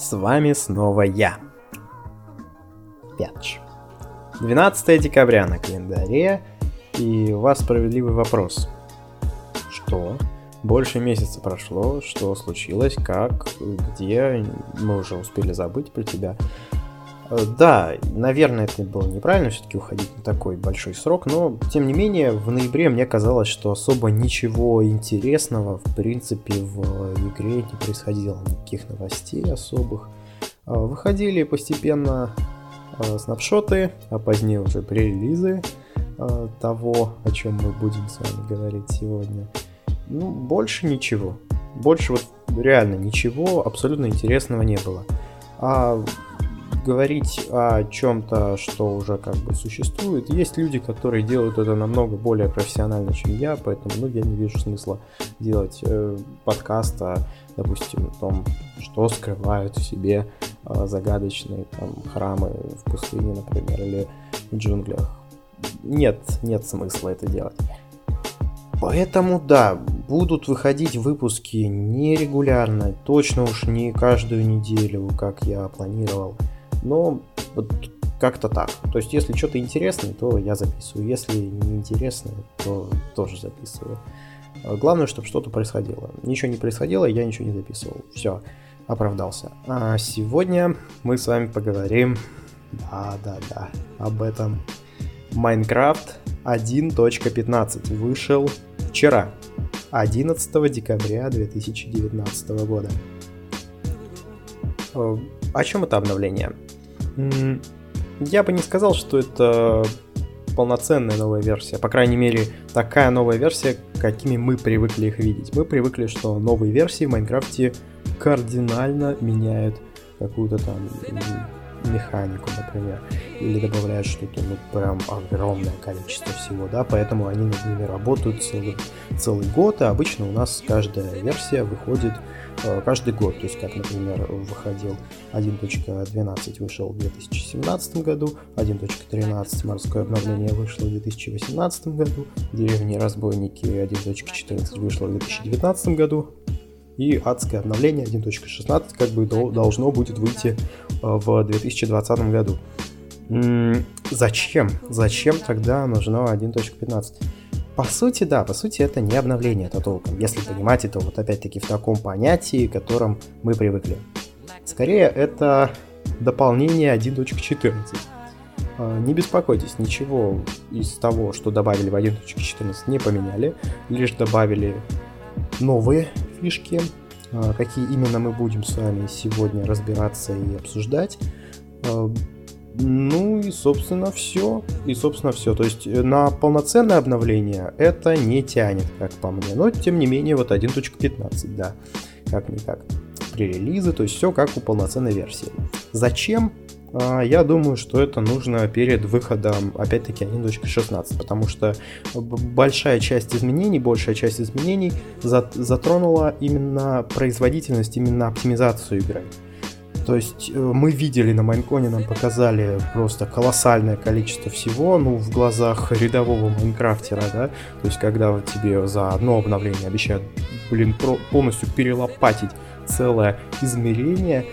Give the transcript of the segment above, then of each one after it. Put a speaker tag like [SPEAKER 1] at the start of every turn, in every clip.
[SPEAKER 1] С вами снова я, Пятч. 12 декабря на календаре, и у вас справедливый вопрос. Что? Больше месяца прошло, что случилось, как, где, мы уже успели забыть про тебя. Э, да, наверное, это было неправильно все-таки уходить на такой большой срок, но тем не менее в ноябре мне казалось, что особо ничего интересного в принципе в игре не происходило, никаких новостей особых. Э, выходили постепенно э, снапшоты, а позднее уже пререлизы того, о чем мы будем с вами говорить сегодня. Ну, больше ничего. Больше вот реально ничего абсолютно интересного не было. А говорить о чем-то, что уже как бы существует. Есть люди, которые делают это намного более профессионально, чем я, поэтому ну, я не вижу смысла делать э, подкаст о, допустим, том, что скрывают в себе э, загадочные там, храмы в пустыне, например, или в джунглях. Нет, нет смысла это делать. Поэтому да, будут выходить выпуски нерегулярно, точно уж не каждую неделю, как я планировал. Но вот как-то так. То есть, если что-то интересное, то я записываю. Если не интересное, то тоже записываю. А главное, чтобы что-то происходило. Ничего не происходило, я ничего не записывал. Все, оправдался. А сегодня мы с вами поговорим, да-да-да, об этом. Майнкрафт 1.15 вышел вчера, 11 декабря 2019 года. О чем это обновление? Я бы не сказал, что это полноценная новая версия. По крайней мере, такая новая версия, какими мы привыкли их видеть. Мы привыкли, что новые версии в Майнкрафте кардинально меняют какую-то там механику, например, или добавляют что-то, ну, прям огромное количество всего, да, поэтому они над ними работают целый, целый год, и обычно у нас каждая версия выходит э, каждый год, то есть, как, например, выходил 1.12 вышел в 2017 году, 1.13 морское обновление вышло в 2018 году, деревни разбойники 1.14 вышло в 2019 году, и адское обновление 1.16 как бы должно будет выйти э, в 2020 году. Зачем? Зачем тогда нужно 1.15? По сути, да, по сути это не обновление, это толком. Если понимать это вот опять-таки в таком понятии, к которым мы привыкли. Скорее это дополнение 1.14. А, не беспокойтесь, ничего из того, что добавили в 1.14 не поменяли, лишь добавили новые фишки, а, какие именно мы будем с вами сегодня разбираться и обсуждать. А, ну и, собственно, все. И, собственно, все. То есть э, на полноценное обновление это не тянет, как по мне. Но, тем не менее, вот 1.15, да, как-никак. При релизе, то есть все как у полноценной версии. Зачем? А, я думаю, что это нужно перед выходом, опять-таки, 1.16, потому что большая часть изменений, большая часть изменений затронула именно производительность, именно оптимизацию игры. То есть э, мы видели на Майнконе, нам показали просто колоссальное количество всего, ну, в глазах рядового майнкрафтера, да, то есть когда тебе за одно обновление обещают, блин, полностью перелопатить целое измерение,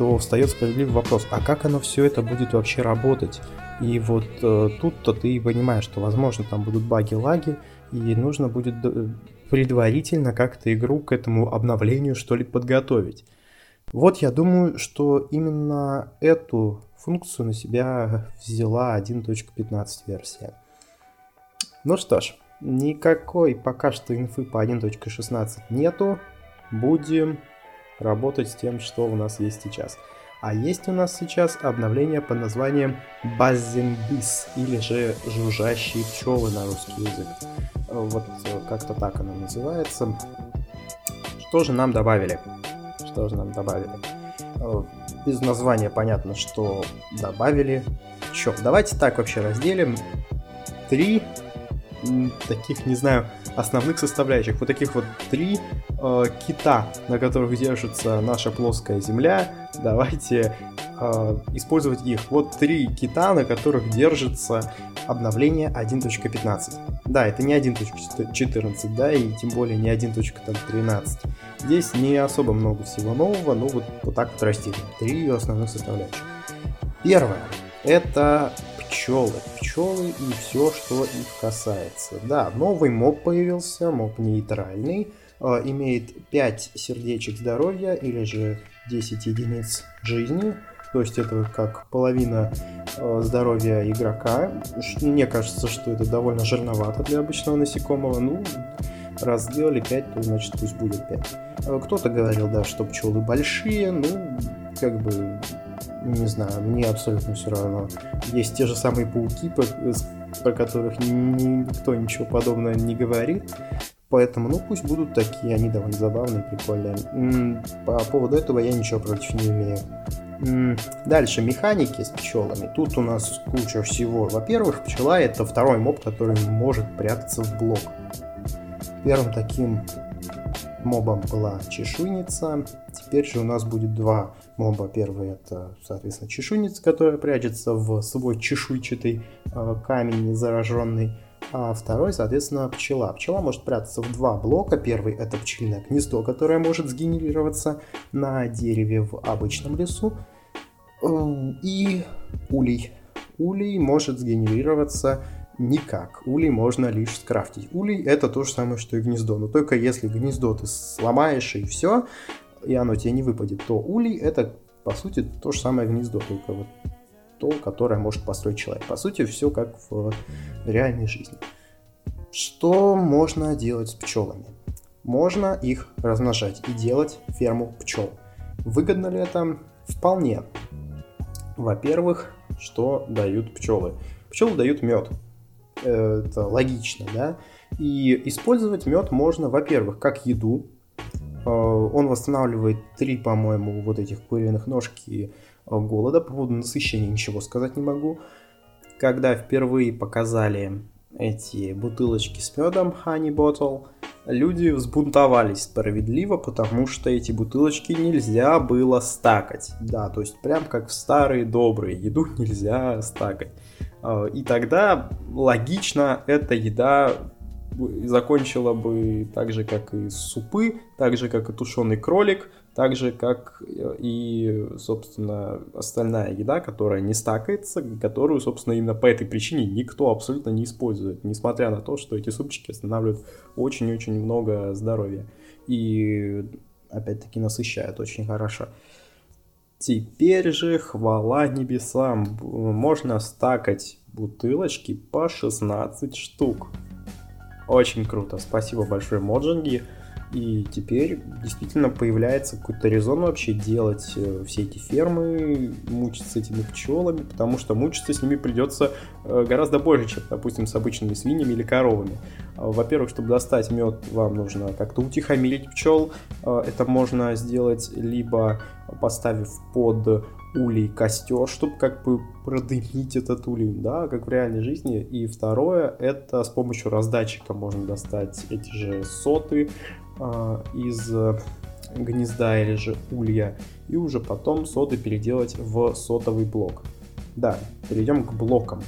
[SPEAKER 1] то встает справедливый вопрос, а как оно все это будет вообще работать? И вот э, тут-то ты понимаешь, что, возможно, там будут баги-лаги, и нужно будет э, предварительно как-то игру к этому обновлению, что ли, подготовить. Вот я думаю, что именно эту функцию на себя взяла 1.15 версия. Ну что ж, никакой пока что инфы по 1.16 нету. Будем работать с тем, что у нас есть сейчас. А есть у нас сейчас обновление под названием Базенбис, или же жужжащие пчелы на русский язык. Вот э, как-то так оно называется. Что же нам добавили? Что же нам добавили? Э, без названия понятно, что добавили. Чё, давайте так вообще разделим. Три таких, не знаю, основных составляющих. Вот таких вот три э, кита, на которых держится наша плоская Земля. Давайте э, использовать их. Вот три кита, на которых держится обновление 1.15. Да, это не 1.14, да, и тем более не 1.13. Здесь не особо много всего нового, но вот, вот так вот растили. Три основных составляющих. Первое. Это пчелы. Пчелы и все, что их касается. Да, новый моб появился, моб нейтральный. Э, имеет 5 сердечек здоровья или же 10 единиц жизни. То есть это как половина э, здоровья игрока. Мне кажется, что это довольно жирновато для обычного насекомого. Ну, раз сделали 5, то значит пусть будет 5. Э, кто-то говорил, да, что пчелы большие, ну, как бы не знаю, мне абсолютно все равно. Есть те же самые пауки, про которых никто ничего подобного не говорит. Поэтому, ну, пусть будут такие, они довольно забавные, прикольные. По поводу этого я ничего против не имею. Дальше, механики с пчелами. Тут у нас куча всего. Во-первых, пчела это второй моб, который может прятаться в блок. Первым таким мобом была чешуйница. Теперь же у нас будет два моба. Первый это, соответственно, чешуйница, которая прячется в свой чешуйчатый э, камень зараженный. А второй, соответственно, пчела. Пчела может прятаться в два блока. Первый это пчелиное гнездо, которое может сгенерироваться на дереве в обычном лесу. Эм, и улей. Улей может сгенерироваться никак. Улей можно лишь скрафтить. Улей это то же самое, что и гнездо. Но только если гнездо ты сломаешь и все, и оно тебе не выпадет, то улей это по сути то же самое гнездо, только вот то, которое может построить человек. По сути, все как в реальной жизни. Что можно делать с пчелами? Можно их размножать и делать ферму пчел. Выгодно ли это? Вполне. Во-первых, что дают пчелы? Пчелы дают мед это логично, да. И использовать мед можно, во-первых, как еду. Э, он восстанавливает три, по-моему, вот этих куриных ножки э, голода. По поводу насыщения ничего сказать не могу. Когда впервые показали эти бутылочки с медом Honey Bottle, люди взбунтовались справедливо, потому что эти бутылочки нельзя было стакать. Да, то есть прям как в старые добрые, еду нельзя стакать. А, и тогда логично эта еда закончила бы так же, как и супы, так же, как и тушеный кролик, так же, как и, собственно, остальная еда, которая не стакается, которую, собственно, именно по этой причине никто абсолютно не использует, несмотря на то, что эти супчики останавливают очень-очень много здоровья и, опять-таки, насыщают очень хорошо. Теперь же, хвала небесам, можно стакать бутылочки по 16 штук. Очень круто, спасибо большое Моджинги. И теперь действительно появляется какой-то резон вообще делать э, все эти фермы, мучиться этими пчелами, потому что мучиться с ними придется э, гораздо больше, чем, допустим, с обычными свиньями или коровами. А, во-первых, чтобы достать мед, вам нужно как-то утихомирить пчел. А, это можно сделать либо поставив под улей костер, чтобы как бы продымить этот улей, да, как в реальной жизни. И второе, это с помощью раздатчика можно достать эти же соты, из э, гнезда или же улья, и уже потом соты переделать в сотовый блок. Да, перейдем к блокам.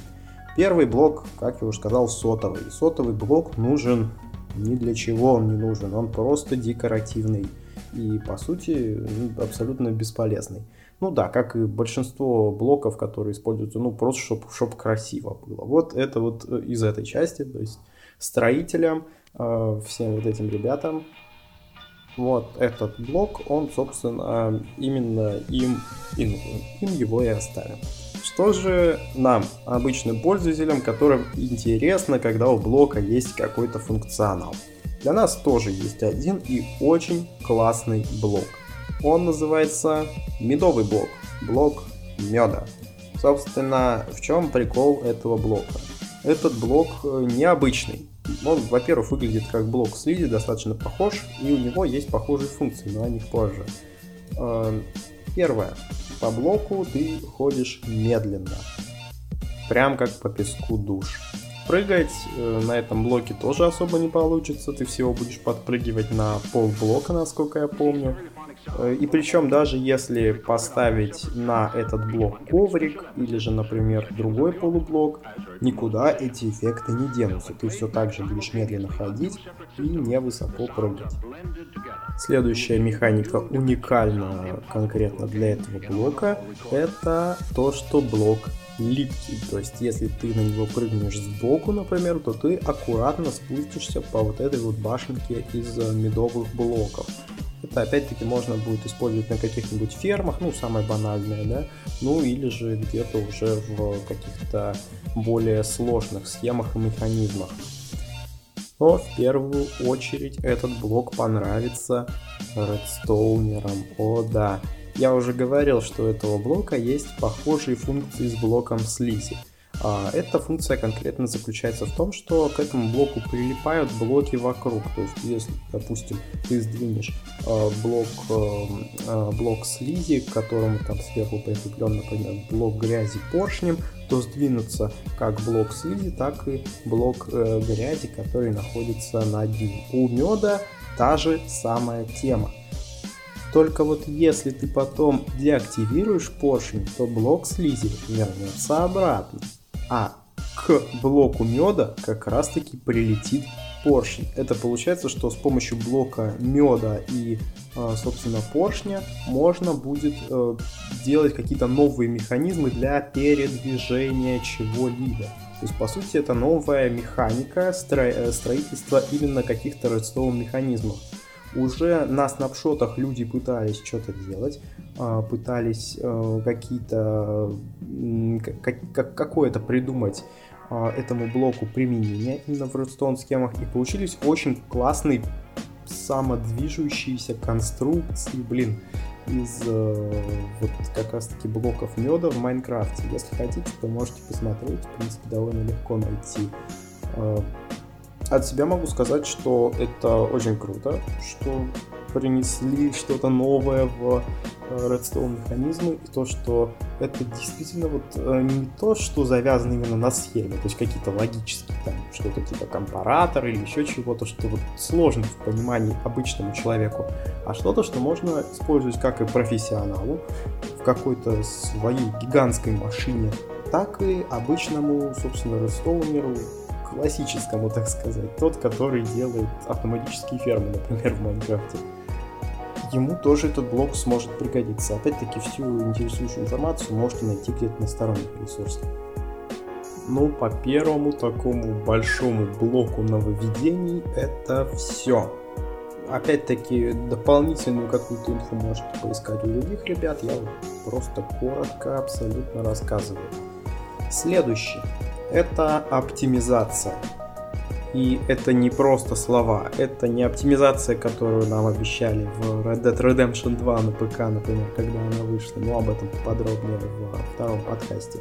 [SPEAKER 1] Первый блок, как я уже сказал, сотовый. Сотовый блок нужен ни для чего он не нужен, он просто декоративный и по сути абсолютно бесполезный. Ну да, как и большинство блоков, которые используются, ну просто чтобы чтоб красиво было. Вот это вот э, из этой части, то есть строителям, э, всем вот этим ребятам вот этот блок, он, собственно, именно им и нужен. Им его и оставим. Что же нам, обычным пользователям, которым интересно, когда у блока есть какой-то функционал? Для нас тоже есть один и очень классный блок. Он называется медовый блок, блок меда. Собственно, в чем прикол этого блока? Этот блок э, необычный. Он, во-первых, выглядит как блок слизи, достаточно похож, и у него есть похожие функции, но о них позже. Эм, первое. По блоку ты ходишь медленно. Прям как по песку душ. Прыгать э, на этом блоке тоже особо не получится. Ты всего будешь подпрыгивать на пол блока, насколько я помню. Э, и причем даже если поставить на этот блок коврик или же, например, другой полублок, никуда эти эффекты не денутся. Ты все так же будешь медленно ходить и не высоко прыгать. Следующая механика уникальна конкретно для этого блока. Это то, что блок липкий. То есть, если ты на него прыгнешь сбоку, например, то ты аккуратно спустишься по вот этой вот башенке из медовых блоков. Это опять-таки можно будет использовать на каких-нибудь фермах, ну, самое банальное, да, ну, или же где-то уже в каких-то более сложных схемах и механизмах. Но в первую очередь этот блок понравится редстоунерам. О да, я уже говорил, что у этого блока есть похожие функции с блоком слизи. А, эта функция конкретно заключается в том, что к этому блоку прилипают блоки вокруг. То есть, если, допустим, ты сдвинешь а, блок, а, блок слизи, к которому там сверху прикреплен, например, блок грязи поршнем, то сдвинуться как блок слизи, так и блок э, грязи, который находится над ним. У меда та же самая тема. Только вот если ты потом деактивируешь поршень, то блок слизи вернется обратно а к блоку меда как раз таки прилетит поршень. Это получается, что с помощью блока меда и, а, собственно, поршня можно будет э, делать какие-то новые механизмы для передвижения чего-либо. То есть, по сути, это новая механика э, строительства именно каких-то редстоун механизмов. Уже на снапшотах люди пытались что-то делать, а, пытались э, какие-то какое-то придумать а, этому блоку применения именно в Redstone схемах и получились очень классные самодвижущиеся конструкции, блин, из э, вот как раз таки блоков меда в Майнкрафте. Если хотите, то можете посмотреть, в принципе, довольно легко найти. От себя могу сказать, что это очень круто, что принесли что-то новое в э, Redstone механизмы, и то, что это действительно вот э, не то, что завязано именно на схеме, то есть какие-то логические там что-то типа компараторы или еще чего-то, что вот сложно в понимании обычному человеку, а что-то, что можно использовать как и профессионалу в какой-то своей гигантской машине, так и обычному, собственно, Redstone классическому, так сказать, тот, который делает автоматические фермы, например, в Майнкрафте. Ему тоже этот блок сможет пригодиться. Опять-таки, всю интересующую информацию можете найти где-то на сторонних ресурсах. Ну, по первому такому большому блоку нововведений это все. Опять-таки, дополнительную какую-то инфу можете поискать у других ребят, я просто коротко абсолютно рассказываю. Следующий это оптимизация. И это не просто слова, это не оптимизация, которую нам обещали в Red Dead Redemption 2 на ПК, например, когда она вышла, но об этом подробнее во втором подкасте.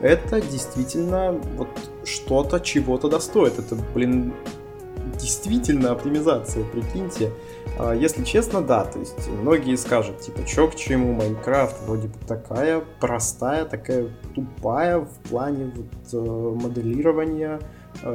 [SPEAKER 1] Это действительно вот что-то чего-то достоит. Это, блин, действительно оптимизация, прикиньте. А, если честно, да, то есть многие скажут, типа, чё к чему, Майнкрафт вроде бы такая простая, такая тупая в плане вот э, моделирования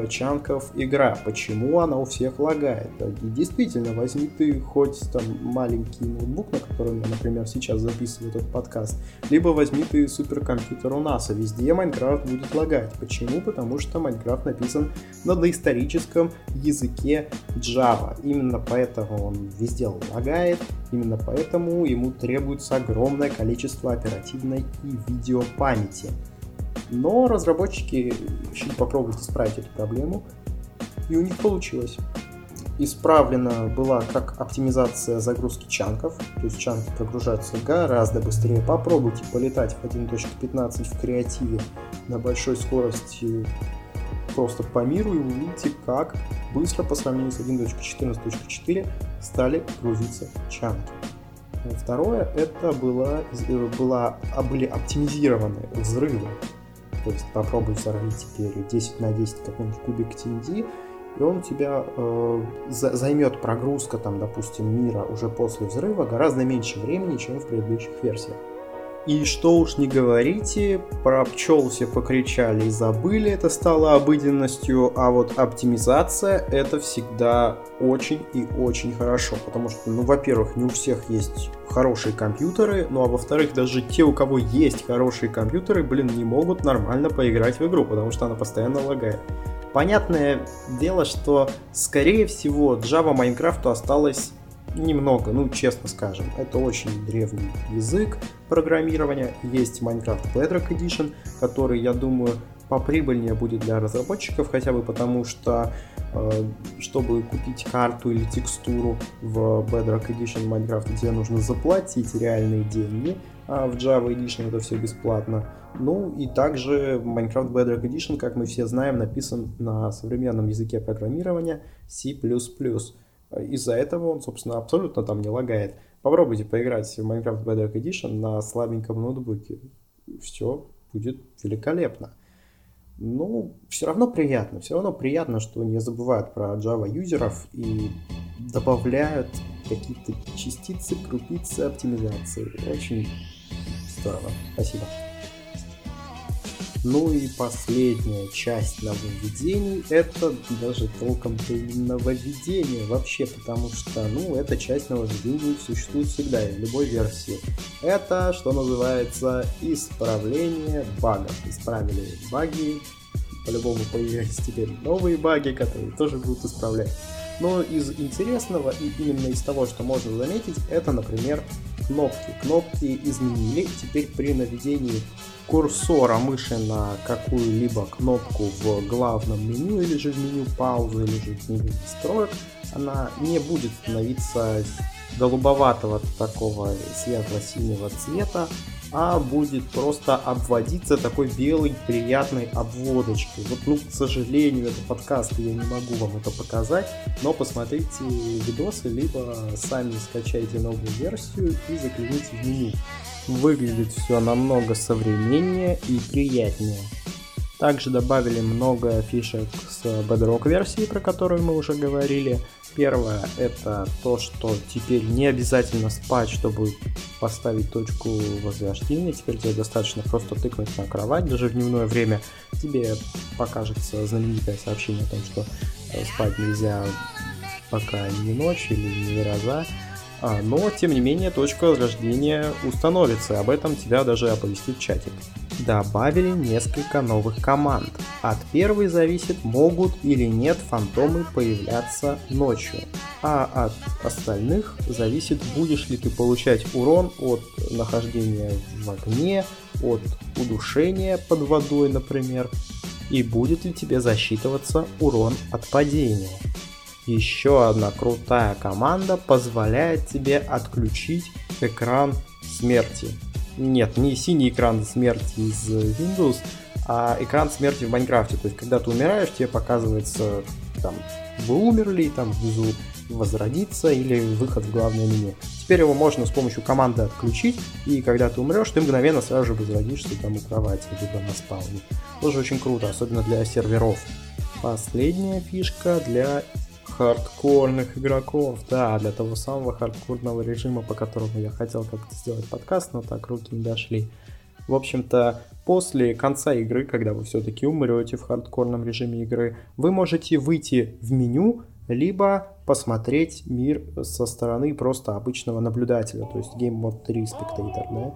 [SPEAKER 1] чанков игра. Почему она у всех лагает? И действительно, возьми ты хоть там маленький ноутбук, на котором я, например, сейчас записываю этот подкаст, либо возьми ты суперкомпьютер у нас, а везде Майнкрафт будет лагать. Почему? Потому что Майнкрафт написан на доисторическом языке Java. Именно поэтому он везде лагает, именно поэтому ему требуется огромное количество оперативной и видеопамяти. Но разработчики решили попробовать исправить эту проблему, и у них получилось. Исправлена была как оптимизация загрузки чанков, то есть чанки прогружаются гораздо быстрее. Попробуйте полетать в 1.15 в креативе на большой скорости просто по миру и увидите, как быстро по сравнению с 1.14.4 стали грузиться чанки. Второе, это было, было, были оптимизированы взрывы. То есть попробуй взорвать теперь 10 на 10 какой-нибудь кубик TNT, и он у тебя э, займет прогрузка, там, допустим, мира уже после взрыва гораздо меньше времени, чем в предыдущих версиях. И что уж не говорите, про пчел все покричали и забыли, это стало обыденностью, а вот оптимизация это всегда очень и очень хорошо, потому что, ну, во-первых, не у всех есть хорошие компьютеры, ну, а во-вторых, даже те, у кого есть хорошие компьютеры, блин, не могут нормально поиграть в игру, потому что она постоянно лагает. Понятное дело, что, скорее всего, Java Майнкрафту осталось немного, ну, честно скажем. Это очень древний язык программирования. Есть Minecraft Bedrock Edition, который, я думаю, поприбыльнее будет для разработчиков, хотя бы потому что, э, чтобы купить карту или текстуру в Bedrock Edition Minecraft, тебе нужно заплатить реальные деньги, а в Java Edition это все бесплатно. Ну и также Minecraft Bedrock Edition, как мы все знаем, написан на современном языке программирования C++. Из-за этого он, собственно, абсолютно там не лагает. Попробуйте поиграть в Minecraft Bedrock Edition на слабеньком ноутбуке. Все будет великолепно. Ну, все равно приятно. Все равно приятно, что не забывают про Java юзеров и добавляют какие-то частицы, крупицы оптимизации. Очень здорово. Спасибо. Ну и последняя часть нововведений, это даже толком-то и нововведение вообще, потому что, ну, эта часть нововведений существует всегда и в любой версии. Это, что называется, исправление багов. Исправили баги, по-любому появились теперь новые баги, которые тоже будут исправлять. Но из интересного и именно из того, что можно заметить, это, например, кнопки. Кнопки изменили, теперь при наведении курсора мыши на какую-либо кнопку в главном меню, или же в меню паузы, или же в меню настроек, она не будет становиться голубоватого такого светло-синего цвета, а будет просто обводиться такой белой приятной обводочкой. Вот, ну, к сожалению, это подкаст, я не могу вам это показать, но посмотрите видосы, либо сами скачайте новую версию и загляните в меню. Выглядит все намного современнее и приятнее. Также добавили много фишек с Bedrock версии, про которую мы уже говорили. Первое это то, что теперь не обязательно спать, чтобы поставить точку возрождения. Теперь тебе достаточно просто тыкнуть на кровать. Даже в дневное время тебе покажется знаменитое сообщение о том, что э, спать нельзя пока не ночь или не гроза. А, но, тем не менее, точка возрождения установится, об этом тебя даже оповестит чатик. Добавили несколько новых команд. От первой зависит, могут или нет фантомы появляться ночью. А от остальных зависит, будешь ли ты получать урон от нахождения в огне, от удушения под водой, например, и будет ли тебе засчитываться урон от падения. Еще одна крутая команда позволяет тебе отключить экран смерти. Нет, не синий экран смерти из Windows, а экран смерти в Майнкрафте. То есть, когда ты умираешь, тебе показывается, там, вы умерли, там внизу возродиться или выход в главное меню. Теперь его можно с помощью команды отключить, и когда ты умрешь, ты мгновенно сразу же возродишься там у кровати, либо на спауне. Тоже очень круто, особенно для серверов. Последняя фишка для хардкорных игроков, да, для того самого хардкорного режима, по которому я хотел как-то сделать подкаст, но так руки не дошли. В общем-то, после конца игры, когда вы все-таки умрете в хардкорном режиме игры, вы можете выйти в меню, либо посмотреть мир со стороны просто обычного наблюдателя, то есть Game Mode 3 Spectator, да.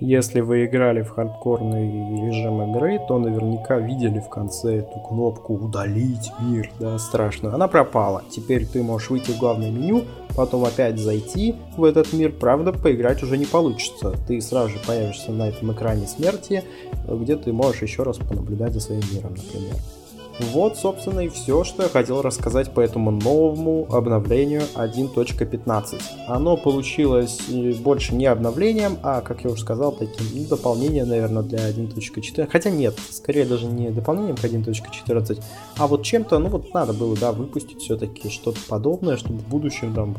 [SPEAKER 1] Если вы играли в хардкорный режим игры, то наверняка видели в конце эту кнопку «Удалить мир», да, страшно. Она пропала. Теперь ты можешь выйти в главное меню, потом опять зайти в этот мир. Правда, поиграть уже не получится. Ты сразу же появишься на этом экране смерти, где ты можешь еще раз понаблюдать за своим миром, например. Вот, собственно, и все, что я хотел рассказать по этому новому обновлению 1.15. Оно получилось больше не обновлением, а, как я уже сказал, таким ну, дополнением, наверное, для 1.4. Хотя нет, скорее даже не дополнением к 1.14, а вот чем-то, ну вот надо было, да, выпустить все-таки что-то подобное, чтобы в будущем там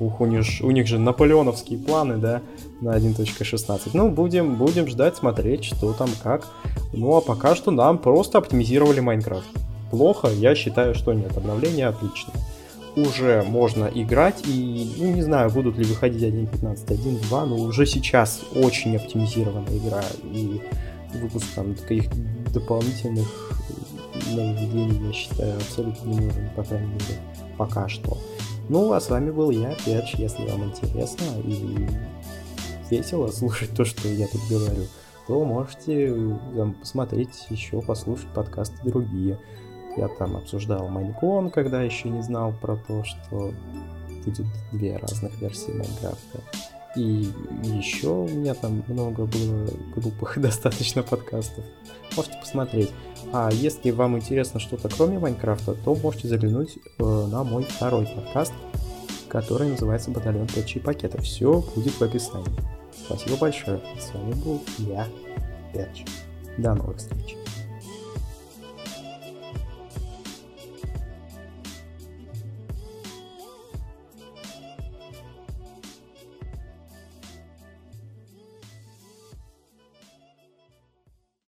[SPEAKER 1] Ух, у них, у них же наполеоновские планы, да, на 1.16. Ну, будем, будем ждать, смотреть, что там, как. Ну, а пока что нам просто оптимизировали Майнкрафт. Плохо, я считаю, что нет. Обновление отличное. уже можно играть, и, ну, не знаю, будут ли выходить 1.15, 1.2, но уже сейчас очень оптимизированная игра, и выпуск там таких дополнительных нововведений, я считаю, абсолютно не нужен, по крайней мере, пока что. Ну, а с вами был я, Перч, если вам интересно и весело слушать то, что я тут говорю, то можете там, посмотреть еще, послушать подкасты другие. Я там обсуждал Майнкон, когда еще не знал про то, что будет две разных версии Майнкрафта. И еще у меня там много было глупых достаточно подкастов. Можете посмотреть. А если вам интересно что-то кроме Майнкрафта, то можете заглянуть э, на мой второй подкаст, который называется «Батальон Пэтчи и Пакета». Все будет в описании. Спасибо большое. С вами был я, Перч. До новых встреч.